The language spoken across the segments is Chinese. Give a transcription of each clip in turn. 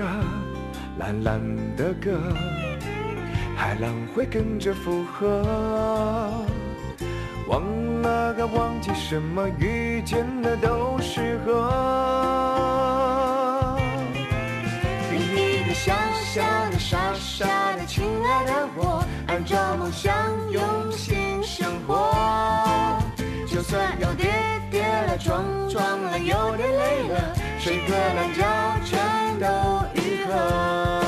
着蓝蓝的歌，海浪会跟着附和。忘了该忘记什么，遇见的都适合。给一个小小的、傻傻的、亲爱的我，按照梦想用心生活。就算要跌跌了、撞撞了、有点累了，睡个懒觉全都愈合。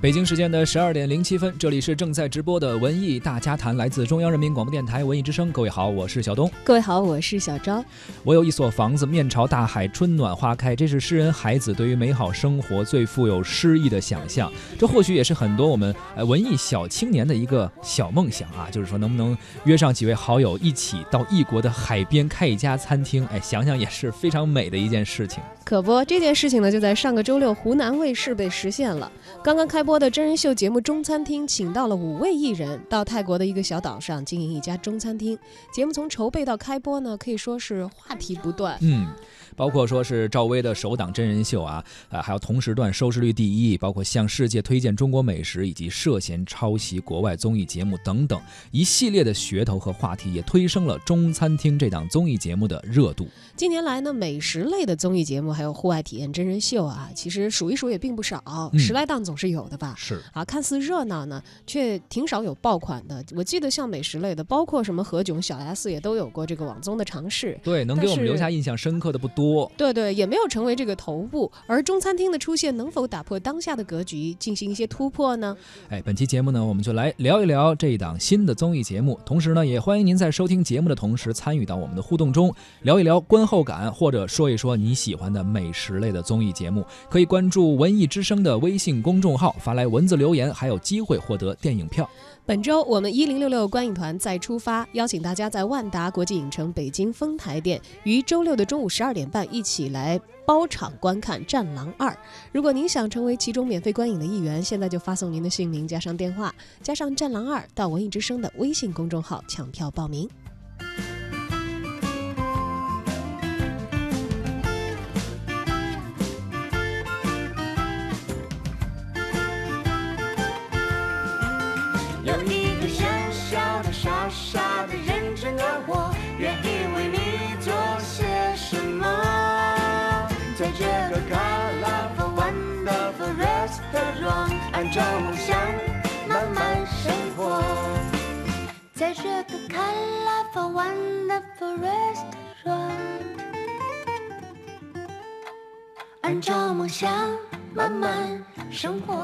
北京时间的十二点零七分，这里是正在直播的文艺大家谈，来自中央人民广播电台文艺之声。各位好，我是小东。各位好，我是小昭。我有一所房子，面朝大海，春暖花开。这是诗人海子对于美好生活最富有诗意的想象。这或许也是很多我们呃文艺小青年的一个小梦想啊，就是说能不能约上几位好友一起到异国的海边开一家餐厅？哎，想想也是非常美的一件事情。可不，这件事情呢，就在上个周六，湖南卫视被实现了。刚刚开播的真人秀节目《中餐厅》，请到了五位艺人到泰国的一个小岛上经营一家中餐厅。节目从筹备到开播呢，可以说是话题不断。嗯，包括说是赵薇的首档真人秀啊，呃，还有同时段收视率第一，包括向世界推荐中国美食，以及涉嫌抄袭国外综艺节目等等一系列的噱头和话题，也推升了《中餐厅》这档综艺节目的热度。近年来呢，美食类的综艺节目还有户外体验真人秀啊，其实数一数也并不少，十来档总是有的吧？是啊，看似热闹呢，却挺少有爆款的。我记得像美食类的，包括什么何炅、小 S 也都有过这个网综的尝试。对，能给我们留下印象深刻的不多。对对，也没有成为这个头部。而中餐厅的出现，能否打破当下的格局，进行一些突破呢？哎，本期节目呢，我们就来聊一聊这一档新的综艺节目。同时呢，也欢迎您在收听节目的同时参与到我们的互动中，聊一聊观后感，或者说一说你喜欢的美食类的综艺节目。可以关注文艺之声的微信公众号，发来文字留言，还有机会获得电影票。本周我们一零六六观影团再出发，邀请大家在万达国际影城北京丰台店，于周六的中午十二点半一起来包场观看《战狼二》。如果您想成为其中免费观影的一员，现在就发送您的姓名加上电话加上《战狼二》到文艺之声的微信公众号抢票报名。这个 colorful wonderful restaurant，按照梦想慢慢生活。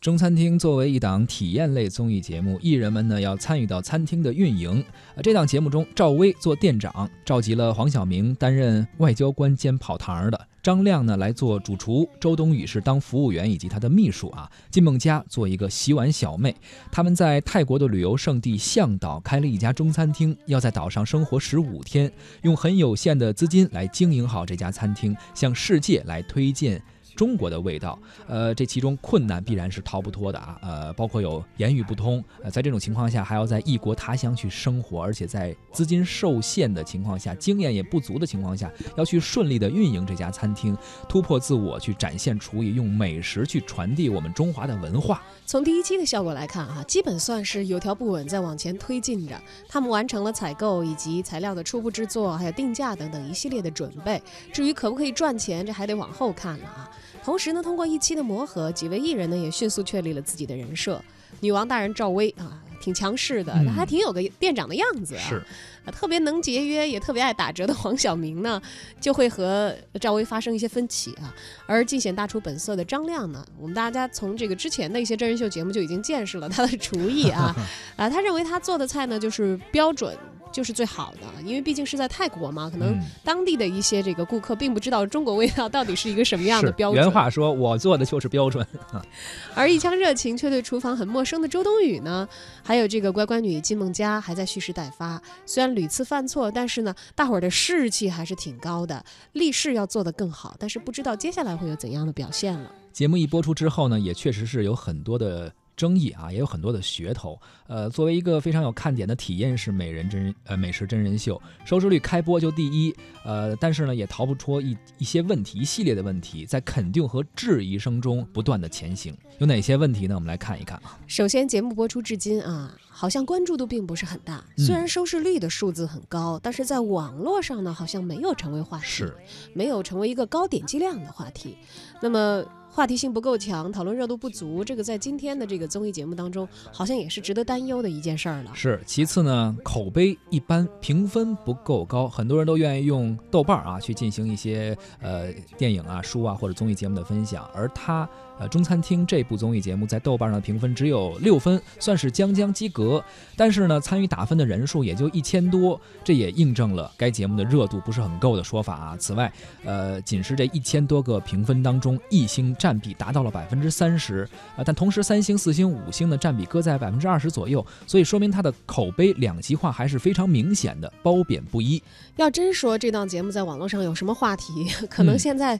中餐厅作为一档体验类综艺节目，艺人们呢要参与到餐厅的运营。这档节目中，赵薇做店长，召集了黄晓明担任外交官兼跑堂的，张亮呢来做主厨，周冬雨是当服务员以及他的秘书啊，金梦佳做一个洗碗小妹。他们在泰国的旅游胜地向岛开了一家中餐厅，要在岛上生活十五天，用很有限的资金来经营好这家餐厅，向世界来推荐。中国的味道，呃，这其中困难必然是逃不脱的啊，呃，包括有言语不通，呃，在这种情况下还要在异国他乡去生活，而且在资金受限的情况下，经验也不足的情况下，要去顺利的运营这家餐厅，突破自我，去展现厨艺，用美食去传递我们中华的文化。从第一期的效果来看，哈，基本算是有条不紊在往前推进着。他们完成了采购以及材料的初步制作，还有定价等等一系列的准备。至于可不可以赚钱，这还得往后看了啊。同时呢，通过一期的磨合，几位艺人呢也迅速确立了自己的人设。女王大人赵薇啊，挺强势的，嗯还挺有个店长的样子啊。是啊，特别能节约，也特别爱打折的黄晓明呢，就会和赵薇发生一些分歧啊。而尽显大厨本色的张亮呢，我们大家从这个之前的一些真人秀节目就已经见识了他的厨艺啊 啊，他认为他做的菜呢就是标准。就是最好的，因为毕竟是在泰国嘛，可能嗯当地的一些这个顾客并不知道中国味道到底是一个什么样的标准。原话说，我做的就是标准。而一腔热情却对厨房很陌生的周冬雨呢，还有这个乖乖女金梦佳还在蓄势待发。虽然屡次犯错，但是呢，大伙儿的士气还是挺高的，立誓要做得更好。但是不知道接下来会有怎样的表现了。节目一播出之后呢，也确实是有很多的争议啊，也有很多的噱头。呃，作为一个非常有看点的体验式美人真人呃美食真人秀，收视率开播就第一。呃，但是呢，也逃不出一一些问题，一系列的问题，在肯定和质疑声中不断的前行。有哪些问题呢？我们来看一看啊。首先，节目播出至今啊，好像关注度并不是很大。嗯虽然收视率的数字很高，但是在网络上呢，好像没有成为话题，是，没有成为一个高点击量的话题。那么话题性不够强，讨论热度不足，这个在今天的这个综艺节目当中，好像也是值得担忧的一件事儿了。是，其次呢，口碑一般，评分不够高，很多人都愿意用豆瓣儿啊去进行一些呃电影啊、书啊或者综艺节目的分享，而它呃中餐厅这部综艺节目在豆瓣上的评分只有六分，算是将将及格，但是呢，参与打分的人数也就一千多，这也印证了该节目的热度不是很够的说法啊。此外，呃，仅是这一千多个评分当中，一星占比达到了百分之三十，啊，但同时三星、四星、五星的占比各在百分之二十左右，所以说明它的口碑两极化还是非常明显的，褒贬不一。要真说这档节目在网络上有什么话题，可能嗯现在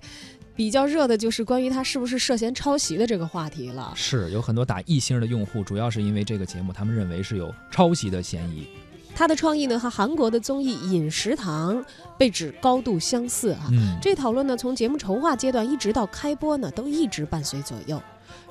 比较热的就是关于他是不是涉嫌抄袭的这个话题了。是有很多打一星的用户，主要是因为这个节目，他们认为是有抄袭的嫌疑。他的创意呢和韩国的综艺《饮食堂》被指高度相似啊。嗯，这讨论呢，从节目筹划阶段一直到开播呢，都一直伴随左右。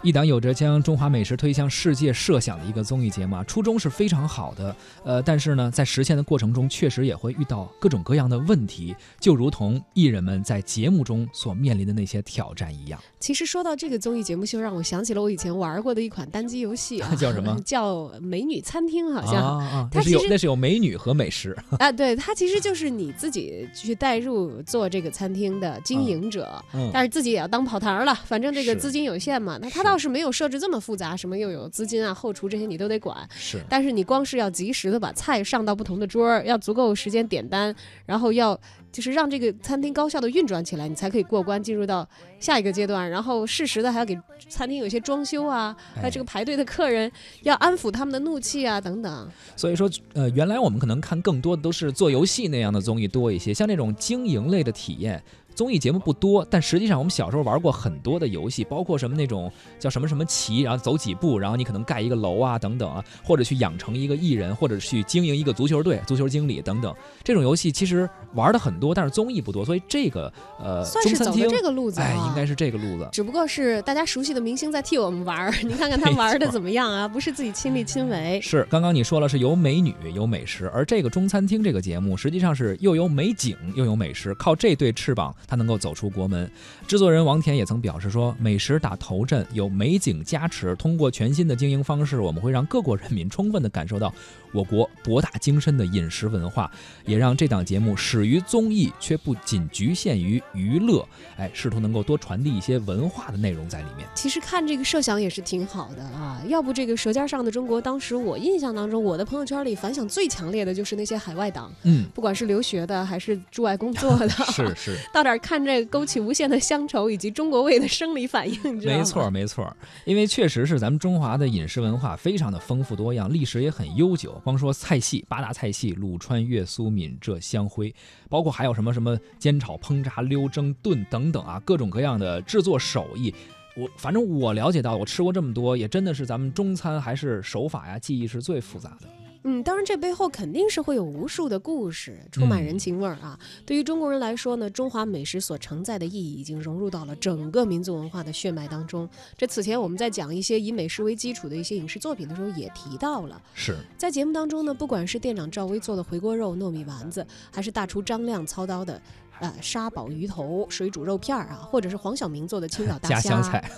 一档有着将中华美食推向世界设想的一个综艺节目啊，初衷是非常好的，呃，但是呢，在实现的过程中，确实也会遇到各种各样的问题，就如同艺人们在节目中所面临的那些挑战一样。其实说到这个综艺节目秀，让我想起了我以前玩过的一款单机游戏啊，叫什么叫《美女餐厅》，好像啊啊，那是有那是有美女和美食，啊，对，它其实就是你自己去代入做这个餐厅的经营者，嗯，但是自己也要当跑堂了，反正这个资金有限嘛。那它是倒是没有设置这么复杂，什么又有资金啊、后厨这些你都得管。是但是你光是要及时的把菜上到不同的桌儿，要足够时间点单，然后要就是让这个餐厅高效的运转起来，你才可以过关进入到下一个阶段。然后适时的还要给餐厅有一些装修啊，还有这个哎排队的客人要安抚他们的怒气啊等等。所以说，呃，原来我们可能看更多的都是做游戏那样的综艺多一些，像这种经营类的体验。综艺节目不多，但实际上我们小时候玩过很多的游戏，包括什么那种叫什么什么棋，然后走几步，然后你可能盖一个楼啊等等啊，或者去养成一个艺人，或者去经营一个足球队、足球经理等等。这种游戏其实玩的很多，但是综艺不多，所以这个呃算是走的这个路子、啊，哎，应该是这个路子。只不过是大家熟悉的明星在替我们玩儿，你看看他玩的怎么样啊？不是自己亲力亲为。是，刚刚你说了是有美女有美食，而这个中餐厅这个节目实际上是又有美景又有美食，靠这对翅膀它能够走出国门。制作人王田也曾表示说，美食打头阵，有美景加持，通过全新的经营方式，我们会让各国人民充分地感受到我国博大精深的饮食文化，也让这档节目始于综艺，却不仅局限于娱乐，哎，试图能够多传递一些文化的内容在里面。其实看这个设想也是挺好的啊，要不这个《舌尖上的中国》，当时我印象当中，我的朋友圈里反响最强烈的就是那些海外党，嗯，不管是留学的还是驻外工作的，是是。到点儿看这个勾起无限的乡愁以及中国味的生理反应，你知道吗？没错，没错，因为确实是咱们中华的饮食文化非常的丰富多样，历史也很悠久。光说菜系，八大菜系：鲁川、粤苏、闽浙湘徽，包括还有什么什么煎炒烹炸溜蒸炖等等啊，各种各样的制作手艺。我反正我了解到，我吃过这么多，也真的是咱们中餐还是手法呀、技艺是最复杂的。嗯，当然这背后肯定是会有无数的故事，充满人情味儿啊。对于中国人来说呢，中华美食所承载的意义已经融入到了整个民族文化的血脉当中。这此前我们在讲一些以美食为基础的一些影视作品的时候也提到了。是，在节目当中呢，不管是店长赵薇做的回锅肉、糯米丸子，还是大厨张亮操刀的呃沙煲鱼头、水煮肉片儿啊，或者是黄晓明做的青岛大 家虾，乡菜，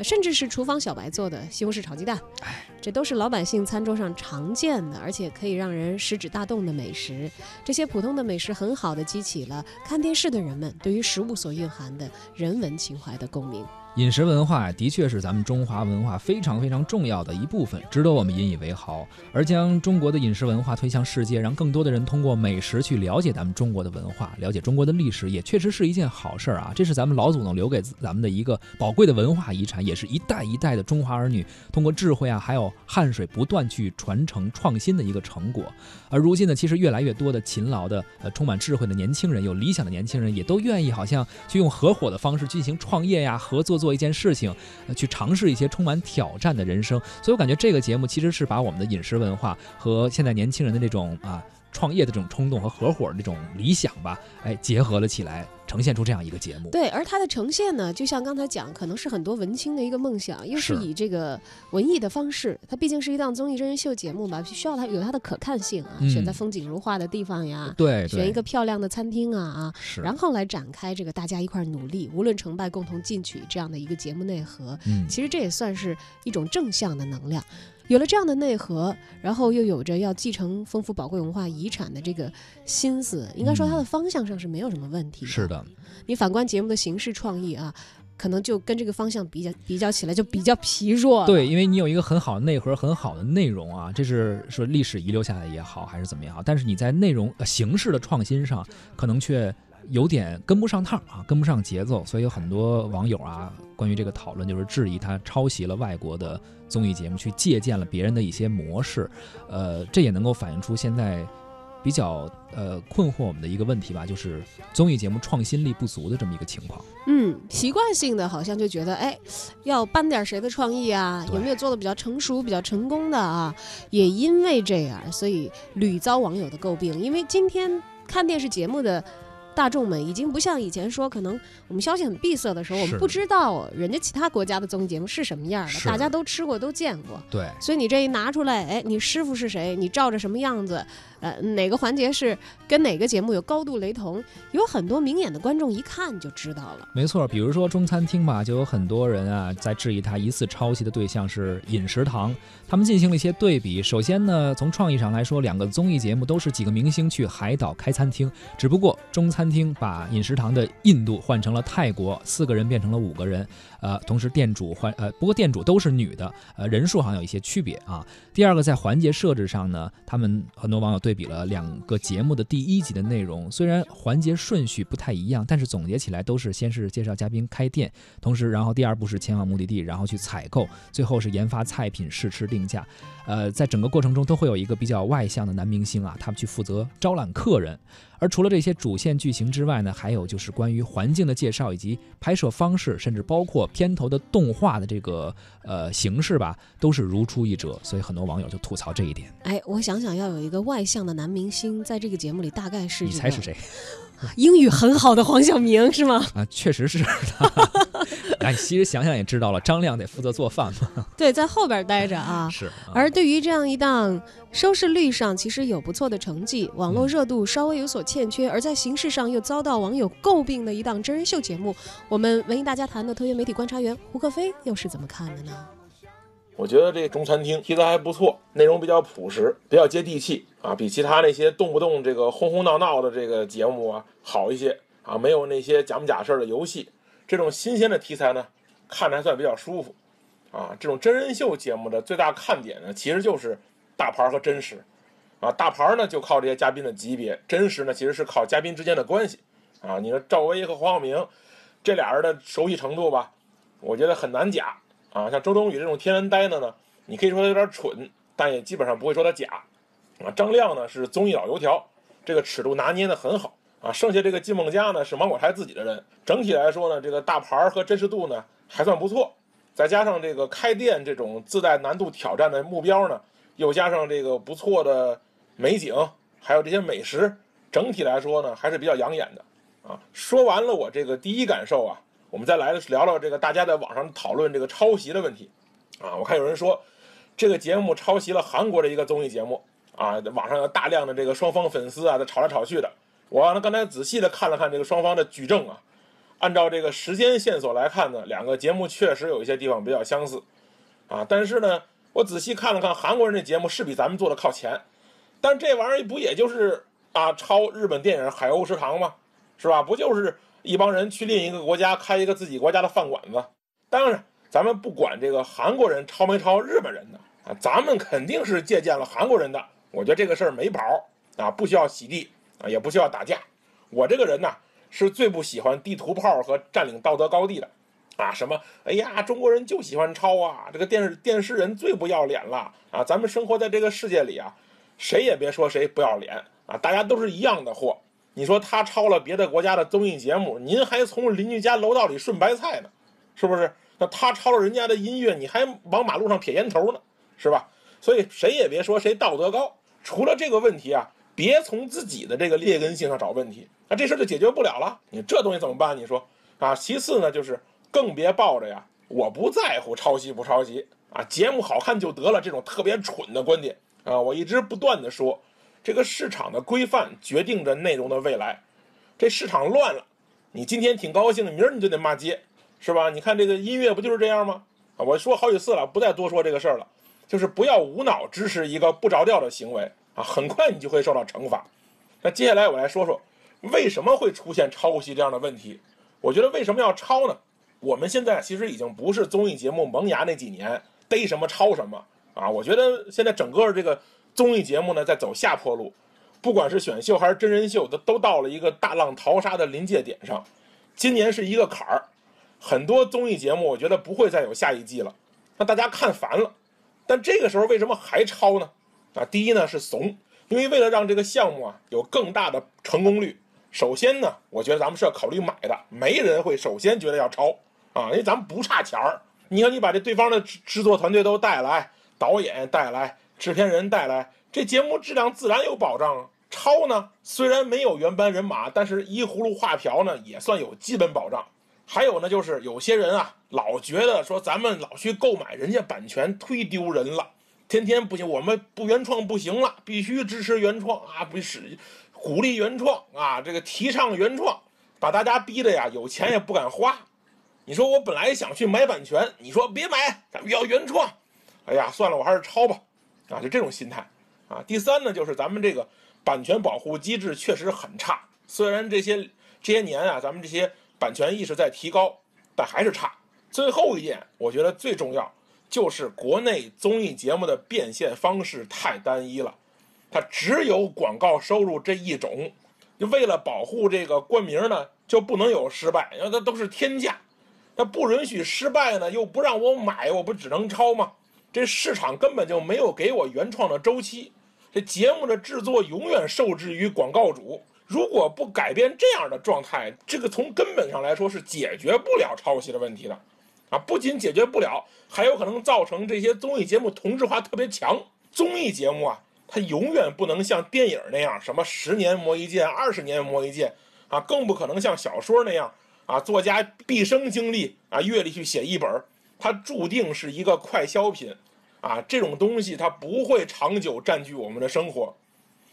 甚至是厨房小白做的西红柿炒鸡蛋，这都是老百姓餐桌上常见的，而且可以让人食指大动的美食。这些普通的美食很好的激起了看电视的人们对于食物所蕴含的人文情怀的共鸣。饮食文化的确是咱们中华文化非常非常重要的一部分，值得我们引以为豪。而将中国的饮食文化推向世界，让更多的人通过美食去了解咱们中国的文化，了解中国的历史，也确实是一件好事儿啊！这是咱们老祖宗留给咱们的一个宝贵的文化遗产，也是一代一代的中华儿女通过智慧啊，还有汗水不断去传承创新的一个成果。而如今呢，其实越来越多的勤劳的、呃充满智慧的年轻人，有理想的年轻人，也都愿意好像去用合伙的方式进行创业呀，合作做一件事情，去尝试一些充满挑战的人生。所以我感觉这个节目其实是把我们的饮食文化和现在年轻人的这种啊创业的这种冲动和合伙的这种理想吧，哎，结合了起来，呈现出这样一个节目。对，而它的呈现呢，就像刚才讲，可能是很多文青的一个梦想，又是是以这个文艺的方式，它毕竟是一档综艺真人秀节目嘛，需要它有它的可看性啊，选在嗯风景如画的地方呀，对，对选一个漂亮的餐厅啊啊，然后来展开这个大家一块儿努力，无论成败共同进取这样的一个节目内核。嗯，其实这也算是一种正向的能量。有了这样的内核，然后又有着要继承丰富宝贵文化遗产的这个心思，应该说它的方向上是没有什么问题。嗯是，你反观节目的形式创意啊，可能就跟这个方向比较比较起来就比较疲弱。对，因为你有一个很好的内核、很好的内容啊，这是说历史遗留下来也好，还是怎么样好，但是你在内容、呃、形式的创新上，可能却有点跟不上趟啊，跟不上节奏，所以有很多网友啊，关于这个讨论就是质疑他抄袭了外国的综艺节目，去借鉴了别人的一些模式，呃，这也能够反映出现在。比较呃困惑我们的一个问题吧，就是综艺节目创新力不足的这么一个情况。嗯，习惯性的好像就觉得，哎，要搬点谁的创意啊？有没有做的比较成熟、比较成功的啊？也因为这样，所以屡遭网友的诟病。因为今天看电视节目的大众们，已经不像以前说，可能我们消息很闭塞的时候，我们不知道人家其他国家的综艺节目是什么样的，大家都吃过、都见过。对，所以你这一拿出来，哎，你师傅是谁？你照着什么样子？呃，哪个环节是跟哪个节目有高度雷同？有很多明眼的观众一看就知道了。没错，比如说中餐厅吧，就有很多人啊在质疑他疑似抄袭的对象是饮食堂。他们进行了一些对比。首先呢，从创意上来说，两个综艺节目都是几个明星去海岛开餐厅，只不过中餐厅把饮食堂的印度换成了泰国，四个人变成了五个人。呃，同时店主换呃，不过店主都是女的，呃，人数好像有一些区别啊。第二个，在环节设置上呢，他们很多网友对对比了两个节目的第一集的内容，虽然环节顺序不太一样，但是总结起来都是先是介绍嘉宾开店，同时然后第二步是前往目的地，然后去采购，最后是研发菜品、试吃、定价。呃，在整个过程中都会有一个比较外向的男明星啊，他们去负责招揽客人。而除了这些主线剧情之外呢，还有就是关于环境的介绍以及拍摄方式，甚至包括片头的动画的这个呃形式吧，都是如出一辙。所以很多网友就吐槽这一点。哎，我想想，要有一个外向的男明星在这个节目里，大概是这个你猜是谁英语很好的黄晓明是吗？啊？确实是他。哎，其实想想也知道了，张亮得负责做饭嘛。对，在后边待着啊。是。啊而对于这样一档收视率上其实有不错的成绩，网络嗯热度稍微有所欠缺，而在形式上又遭到网友诟病的一档真人秀节目，我们文艺大家谈的特约媒体观察员胡克飞又是怎么看的呢？我觉得这中餐厅题材还不错，内容比较朴实，比较接地气啊，比其他那些动不动这个轰轰闹闹的这个节目啊好一些啊，没有那些假不假事的游戏。这种新鲜的题材呢，看着还算比较舒服啊。这种真人秀节目的最大看点呢，其实就是大牌和真实啊。大牌呢就靠这些嘉宾的级别，真实呢其实是靠嘉宾之间的关系啊。你说赵薇和黄晓明这俩人的熟悉程度吧，我觉得很难假。啊，像周冬雨这种天然呆的呢，你可以说他有点蠢，但也基本上不会说他假。啊，张亮呢是综艺老油条，这个尺度拿捏的很好啊。剩下这个金梦佳呢是芒果台自己的人，整体来说呢，这个大牌和真实度呢还算不错。再加上这个开店这种自带难度挑战的目标呢，又加上这个不错的美景，还有这些美食，整体来说呢还是比较养眼的啊。说完了我这个第一感受啊。我们再来聊聊这个大家在网上讨论这个抄袭的问题，啊，我看有人说这个节目抄袭了韩国的一个综艺节目，啊，网上有大量的这个双方粉丝啊在吵来吵去的，我呢刚才仔细的看了看这个双方的举证啊，按照这个时间线索来看呢，两个节目确实有一些地方比较相似，啊，但是呢，我仔细看了看韩国人的节目是比咱们做的靠前，但这玩意儿不也就是啊抄日本电影《海鸥食堂》吗？是吧？不就是一帮人去另一个国家开一个自己国家的饭馆子？当然，咱们不管这个韩国人抄没抄日本人的啊，咱们肯定是借鉴了韩国人的。我觉得这个事儿没跑啊，不需要洗地。啊，也不需要打架。我这个人呢，是最不喜欢地图炮和占领道德高地的。啊，什么？哎呀，中国人就喜欢抄啊！这个电视电视人最不要脸了啊！咱们生活在这个世界里啊，谁也别说谁不要脸啊！大家都是一样的货。你说他抄了别的国家的综艺节目，您还从邻居家楼道里顺白菜呢，是不是？那他抄了人家的音乐，你还往马路上撇烟头呢，是吧？所以谁也别说谁道德高。除了这个问题啊。别从自己的这个劣根性上找问题，那这事就解决不了了。你这东西怎么办？你说啊？其次呢，就是更别抱着呀，我不在乎抄袭不抄袭啊，节目好看就得了这种特别蠢的观点啊。我一直不断的说，这个市场的规范决定着内容的未来。这市场乱了，你今天挺高兴，明儿你就得骂街，是吧？你看这个音乐不就是这样吗？啊，我说好几次了，不再多说这个事儿了，就是不要无脑支持一个不着调的行为。啊，很快你就会受到惩罚。那接下来我来说说，为什么会出现抄袭这样的问题？我觉得为什么要抄呢？我们现在其实已经不是综艺节目萌芽那几年，逮什么抄什么啊！我觉得现在整个这个综艺节目呢，在走下坡路，不管是选秀还是真人秀，都都到了一个大浪淘沙的临界点上。今年是一个坎儿，很多综艺节目我觉得不会再有下一季了，让大家看烦了。但这个时候为什么还抄呢？啊，第一呢是怂，因为为了让这个项目啊有更大的成功率，首先呢，我觉得咱们是要考虑买的，没人会首先觉得要抄啊，因为咱们不差钱儿。你看，你把这对方的制制作团队都带来，导演带来，制片人带来，这节目质量自然有保障啊。抄呢，虽然没有原班人马，但是依葫芦画瓢呢，也算有基本保障。还有呢，就是有些人啊，老觉得说咱们老去购买人家版权，忒丢人了。天天不行，我们不原创不行了，必须支持原创啊！不是鼓励原创啊，这个提倡原创，把大家逼的呀，有钱也不敢花。你说我本来想去买版权，你说别买，咱们要原创。哎呀，算了，我还是抄吧。啊，就这种心态啊。第三呢，就是咱们这个版权保护机制确实很差。虽然这些这些年啊，咱们这些版权意识在提高，但还是差。最后一点，我觉得最重要。就是国内综艺节目的变现方式太单一了，它只有广告收入这一种。就为了保护这个冠名呢，就不能有失败，因为它都是天价，它不允许失败呢，又不让我买，我不只能抄吗？这市场根本就没有给我原创的周期，这节目的制作永远受制于广告主。如果不改变这样的状态，这个从根本上来说是解决不了抄袭的问题的。啊，不仅解决不了，还有可能造成这些综艺节目同质化特别强。综艺节目啊，它永远不能像电影那样，什么十年磨一剑，二十年磨一剑，啊，更不可能像小说那样，啊，作家毕生精力啊，阅历去写一本，它注定是一个快消品，啊，这种东西它不会长久占据我们的生活。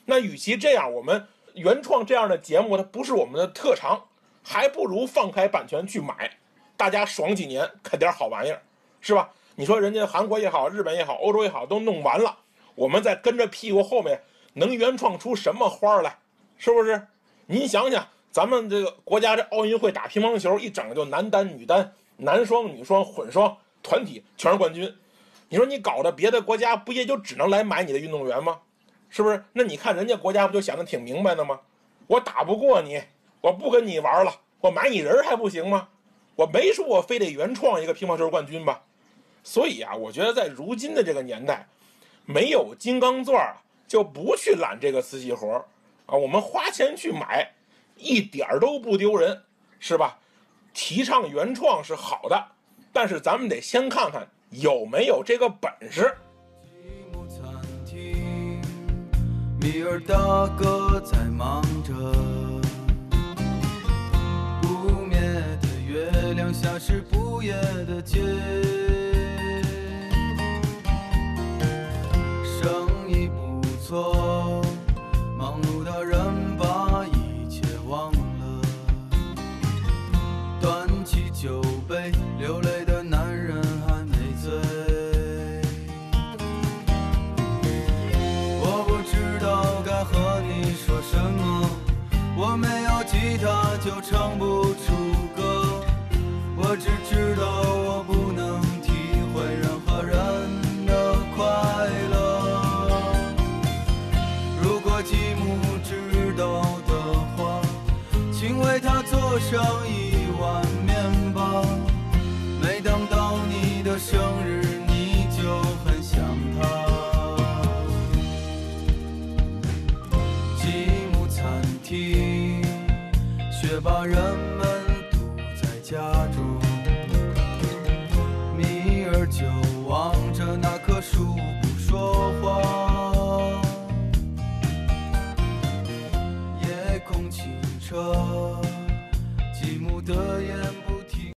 那与其这样，我们原创这样的节目，它不是我们的特长，还不如放开版权去买。大家爽几年，看点好玩意儿，是吧？你说人家韩国也好，日本也好，欧洲也好，都弄完了，我们再跟着屁股后面，能原创出什么花来？是不是？您想想，咱们这个国家这奥运会打乒乓球，一整就男单、女单、男双、女双、混双、团体全是冠军。你说你搞的别的国家不也就只能来买你的运动员吗？是不是？那你看人家国家不就想的挺明白的吗？我打不过你，我不跟你玩了，我买你人还不行吗？我没说我非得原创一个乒乓球冠军吧，所以啊，我觉得在如今的这个年代，没有金刚钻就不去揽这个瓷器活儿啊。我们花钱去买，一点儿都不丢人，是吧？提倡原创是好的，但是咱们得先看看有没有这个本事。米尔大哥在忙着。不灭的月亮下是不夜，的街上一碗面吧。每当到你的生日，你就很想他。积木餐厅，却把人。